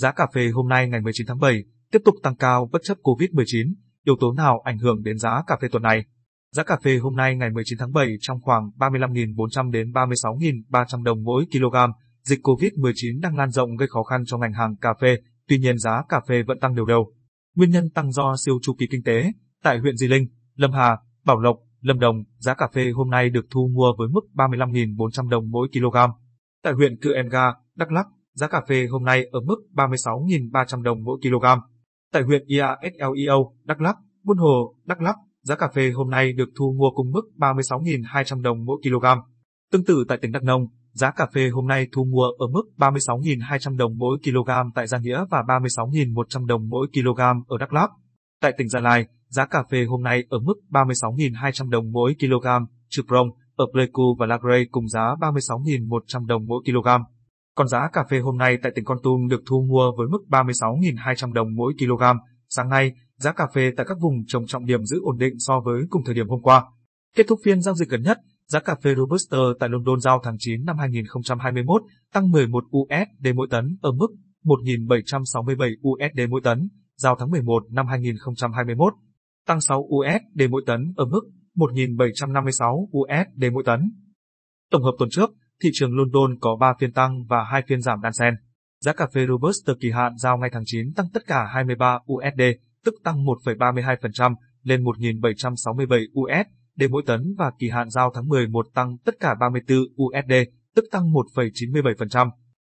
Giá cà phê hôm nay ngày 19 tháng 7 tiếp tục tăng cao bất chấp Covid-19, yếu tố nào ảnh hưởng đến giá cà phê tuần này? Giá cà phê hôm nay ngày 19 tháng 7 trong khoảng 35.400 đến 36.300 đồng mỗi kg. Dịch Covid-19 đang lan rộng gây khó khăn cho ngành hàng cà phê, tuy nhiên giá cà phê vẫn tăng đều đều. Nguyên nhân tăng do siêu chu kỳ kinh tế. Tại huyện Di Linh, Lâm Hà, Bảo Lộc, Lâm Đồng, giá cà phê hôm nay được thu mua với mức 35.400 đồng mỗi kg. Tại huyện Cư Enga, Đắk Lắk, giá cà phê hôm nay ở mức 36.300 đồng mỗi kg. Tại huyện IASLEO, Đắk Lắk, Buôn Hồ, Đắk Lắk, giá cà phê hôm nay được thu mua cùng mức 36.200 đồng mỗi kg. Tương tự tại tỉnh Đắk Nông, giá cà phê hôm nay thu mua ở mức 36.200 đồng mỗi kg tại Gia Nghĩa và 36.100 đồng mỗi kg ở Đắk Lắk. Tại tỉnh Gia Lai, giá cà phê hôm nay ở mức 36.200 đồng mỗi kg, Trư Prong, ở Pleiku và Lagray cùng giá 36.100 đồng mỗi kg. Còn giá cà phê hôm nay tại tỉnh Con Tum được thu mua với mức 36.200 đồng mỗi kg. Sáng nay, giá cà phê tại các vùng trồng trọng điểm giữ ổn định so với cùng thời điểm hôm qua. Kết thúc phiên giao dịch gần nhất, giá cà phê Robusta tại London giao tháng 9 năm 2021 tăng 11 USD mỗi tấn ở mức 1.767 USD mỗi tấn, giao tháng 11 năm 2021 tăng 6 USD mỗi tấn ở mức 1.756 USD mỗi tấn. Tổng hợp tuần trước, thị trường London có 3 phiên tăng và 2 phiên giảm đan xen. Giá cà phê Robusta kỳ hạn giao ngay tháng 9 tăng tất cả 23 USD, tức tăng 1,32% lên 1.767 USD mỗi tấn và kỳ hạn giao tháng 11 tăng tất cả 34 USD, tức tăng 1,97%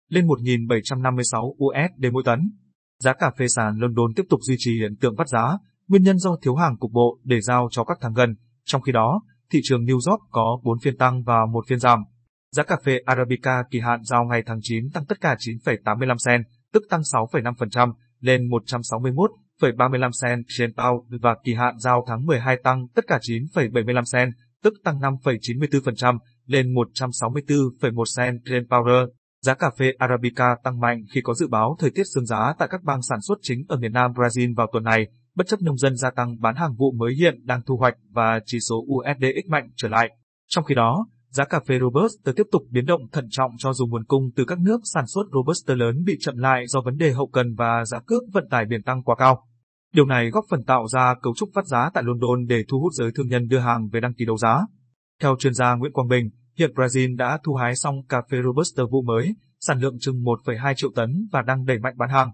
lên 1.756 USD mỗi tấn. Giá cà phê sàn London tiếp tục duy trì hiện tượng vắt giá, nguyên nhân do thiếu hàng cục bộ để giao cho các tháng gần. Trong khi đó, thị trường New York có 4 phiên tăng và một phiên giảm. Giá cà phê Arabica kỳ hạn giao ngày tháng 9 tăng tất cả 9,85 sen, tức tăng 6,5% lên 161,35 sen trên pound và kỳ hạn giao tháng 12 tăng tất cả 9,75 sen, tức tăng 5,94% lên 164,1 sen trên pound. Giá cà phê Arabica tăng mạnh khi có dự báo thời tiết sương giá tại các bang sản xuất chính ở miền Nam Brazil vào tuần này, bất chấp nông dân gia tăng bán hàng vụ mới hiện đang thu hoạch và chỉ số USDX mạnh trở lại. Trong khi đó, giá cà phê Robusta tiếp tục biến động thận trọng cho dù nguồn cung từ các nước sản xuất Robusta lớn bị chậm lại do vấn đề hậu cần và giá cước vận tải biển tăng quá cao. Điều này góp phần tạo ra cấu trúc phát giá tại London để thu hút giới thương nhân đưa hàng về đăng ký đấu giá. Theo chuyên gia Nguyễn Quang Bình, hiện Brazil đã thu hái xong cà phê Robusta vụ mới, sản lượng chừng 1,2 triệu tấn và đang đẩy mạnh bán hàng.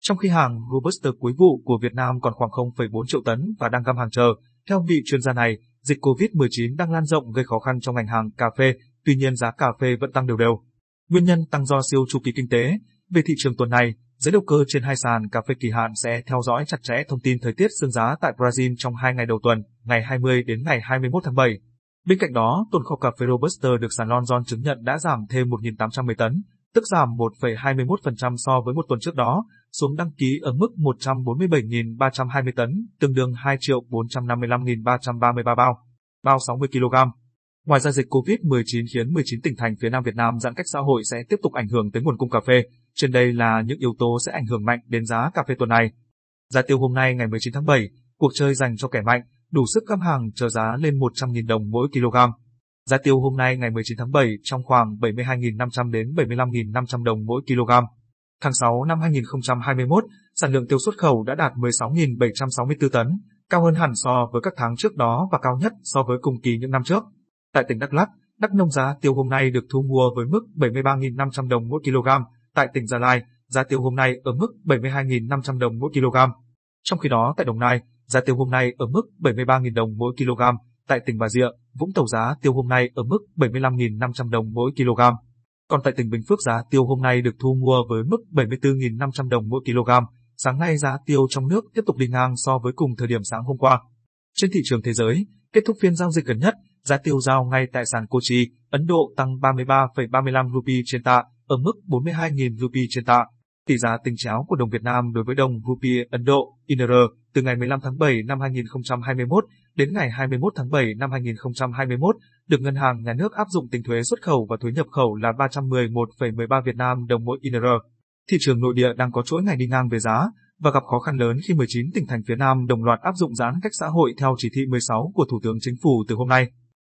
Trong khi hàng Robusta cuối vụ của Việt Nam còn khoảng 0,4 triệu tấn và đang găm hàng chờ, theo vị chuyên gia này, dịch COVID-19 đang lan rộng gây khó khăn trong ngành hàng cà phê, tuy nhiên giá cà phê vẫn tăng đều đều. Nguyên nhân tăng do siêu chu kỳ kinh tế. Về thị trường tuần này, giới đầu cơ trên hai sàn cà phê kỳ hạn sẽ theo dõi chặt chẽ thông tin thời tiết sương giá tại Brazil trong hai ngày đầu tuần, ngày 20 đến ngày 21 tháng 7. Bên cạnh đó, tồn kho cà phê Robusta được sàn London chứng nhận đã giảm thêm 1.810 tấn, tức giảm 1,21% so với một tuần trước đó, xuống đăng ký ở mức 147.320 tấn, tương đương 2 triệu 455.333 bao, bao 60 kg. Ngoài ra dịch COVID-19 khiến 19 tỉnh thành phía Nam Việt Nam giãn cách xã hội sẽ tiếp tục ảnh hưởng tới nguồn cung cà phê, trên đây là những yếu tố sẽ ảnh hưởng mạnh đến giá cà phê tuần này. Giá tiêu hôm nay ngày 19 tháng 7, cuộc chơi dành cho kẻ mạnh, đủ sức găm hàng chờ giá lên 100.000 đồng mỗi kg. Giá tiêu hôm nay ngày 19 tháng 7 trong khoảng 72.500 đến 75.500 đồng mỗi kg. Tháng 6 năm 2021, sản lượng tiêu xuất khẩu đã đạt 16.764 tấn, cao hơn hẳn so với các tháng trước đó và cao nhất so với cùng kỳ những năm trước. Tại tỉnh Đắk Lắk, Đắk Nông giá tiêu hôm nay được thu mua với mức 73.500 đồng mỗi kg. Tại tỉnh Gia Lai, giá tiêu hôm nay ở mức 72.500 đồng mỗi kg. Trong khi đó tại Đồng Nai, giá tiêu hôm nay ở mức 73.000 đồng mỗi kg. Tại tỉnh Bà Rịa, Vũng Tàu giá tiêu hôm nay ở mức 75.500 đồng mỗi kg. Còn tại tỉnh Bình Phước giá tiêu hôm nay được thu mua với mức 74.500 đồng mỗi kg. Sáng nay giá tiêu trong nước tiếp tục đi ngang so với cùng thời điểm sáng hôm qua. Trên thị trường thế giới, kết thúc phiên giao dịch gần nhất, giá tiêu giao ngay tại sàn Kochi, Ấn Độ tăng 33,35 rupee trên tạ, ở mức 42.000 rupee trên tạ. Tỷ giá tính cháo của đồng Việt Nam đối với đồng rupee Ấn Độ, INR, từ ngày 15 tháng 7 năm 2021 đến ngày 21 tháng 7 năm 2021, được Ngân hàng Nhà nước áp dụng tính thuế xuất khẩu và thuế nhập khẩu là 311,13 Việt Nam đồng mỗi INR. Thị trường nội địa đang có chuỗi ngày đi ngang về giá và gặp khó khăn lớn khi 19 tỉnh thành phía Nam đồng loạt áp dụng giãn cách xã hội theo chỉ thị 16 của Thủ tướng Chính phủ từ hôm nay.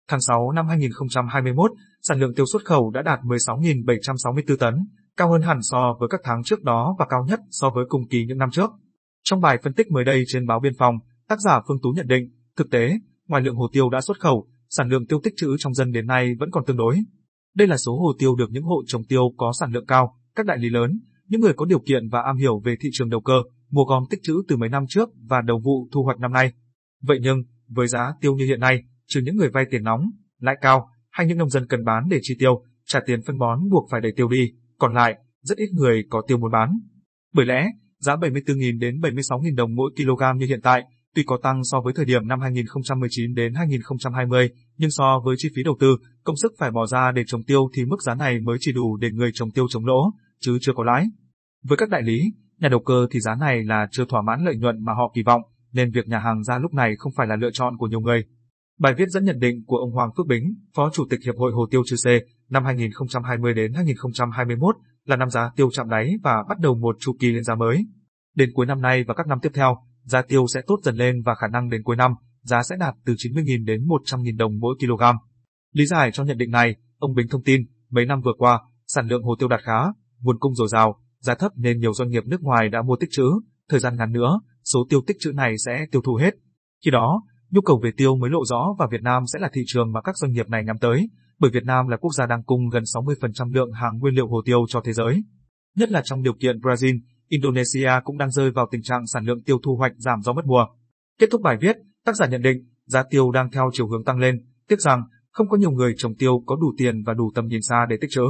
Tháng 6 năm 2021, sản lượng tiêu xuất khẩu đã đạt 16.764 tấn, cao hơn hẳn so với các tháng trước đó và cao nhất so với cùng kỳ những năm trước. Trong bài phân tích mới đây trên báo Biên phòng, tác giả Phương Tú nhận định, thực tế, ngoài lượng hồ tiêu đã xuất khẩu, sản lượng tiêu tích trữ trong dân đến nay vẫn còn tương đối. Đây là số hồ tiêu được những hộ trồng tiêu có sản lượng cao, các đại lý lớn, những người có điều kiện và am hiểu về thị trường đầu cơ, mua gom tích trữ từ mấy năm trước và đầu vụ thu hoạch năm nay. Vậy nhưng, với giá tiêu như hiện nay, trừ những người vay tiền nóng, lãi cao, hay những nông dân cần bán để chi tiêu, trả tiền phân bón buộc phải đẩy tiêu đi, còn lại, rất ít người có tiêu muốn bán. Bởi lẽ, giá 74.000 đến 76.000 đồng mỗi kg như hiện tại, tuy có tăng so với thời điểm năm 2019 đến 2020, nhưng so với chi phí đầu tư, công sức phải bỏ ra để trồng tiêu thì mức giá này mới chỉ đủ để người trồng tiêu chống lỗ, chứ chưa có lãi. Với các đại lý, nhà đầu cơ thì giá này là chưa thỏa mãn lợi nhuận mà họ kỳ vọng, nên việc nhà hàng ra lúc này không phải là lựa chọn của nhiều người. Bài viết dẫn nhận định của ông Hoàng Phước Bính, Phó Chủ tịch Hiệp hội Hồ tiêu Chư Sê, năm 2020 đến 2021 là năm giá tiêu chạm đáy và bắt đầu một chu kỳ lên giá mới. Đến cuối năm nay và các năm tiếp theo, giá tiêu sẽ tốt dần lên và khả năng đến cuối năm, giá sẽ đạt từ 90.000 đến 100.000 đồng mỗi kg. Lý giải cho nhận định này, ông Bính thông tin, mấy năm vừa qua, sản lượng hồ tiêu đạt khá, nguồn cung dồi dào, giá thấp nên nhiều doanh nghiệp nước ngoài đã mua tích trữ, thời gian ngắn nữa, số tiêu tích trữ này sẽ tiêu thụ hết. Khi đó, nhu cầu về tiêu mới lộ rõ và Việt Nam sẽ là thị trường mà các doanh nghiệp này nhắm tới, bởi Việt Nam là quốc gia đang cung gần 60% lượng hàng nguyên liệu hồ tiêu cho thế giới. Nhất là trong điều kiện Brazil, Indonesia cũng đang rơi vào tình trạng sản lượng tiêu thu hoạch giảm do mất mùa. Kết thúc bài viết, tác giả nhận định giá tiêu đang theo chiều hướng tăng lên, tiếc rằng không có nhiều người trồng tiêu có đủ tiền và đủ tầm nhìn xa để tích trữ.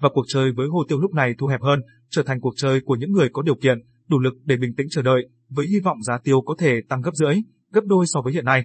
Và cuộc chơi với hồ tiêu lúc này thu hẹp hơn, trở thành cuộc chơi của những người có điều kiện, đủ lực để bình tĩnh chờ đợi, với hy vọng giá tiêu có thể tăng gấp rưỡi, gấp đôi so với hiện nay.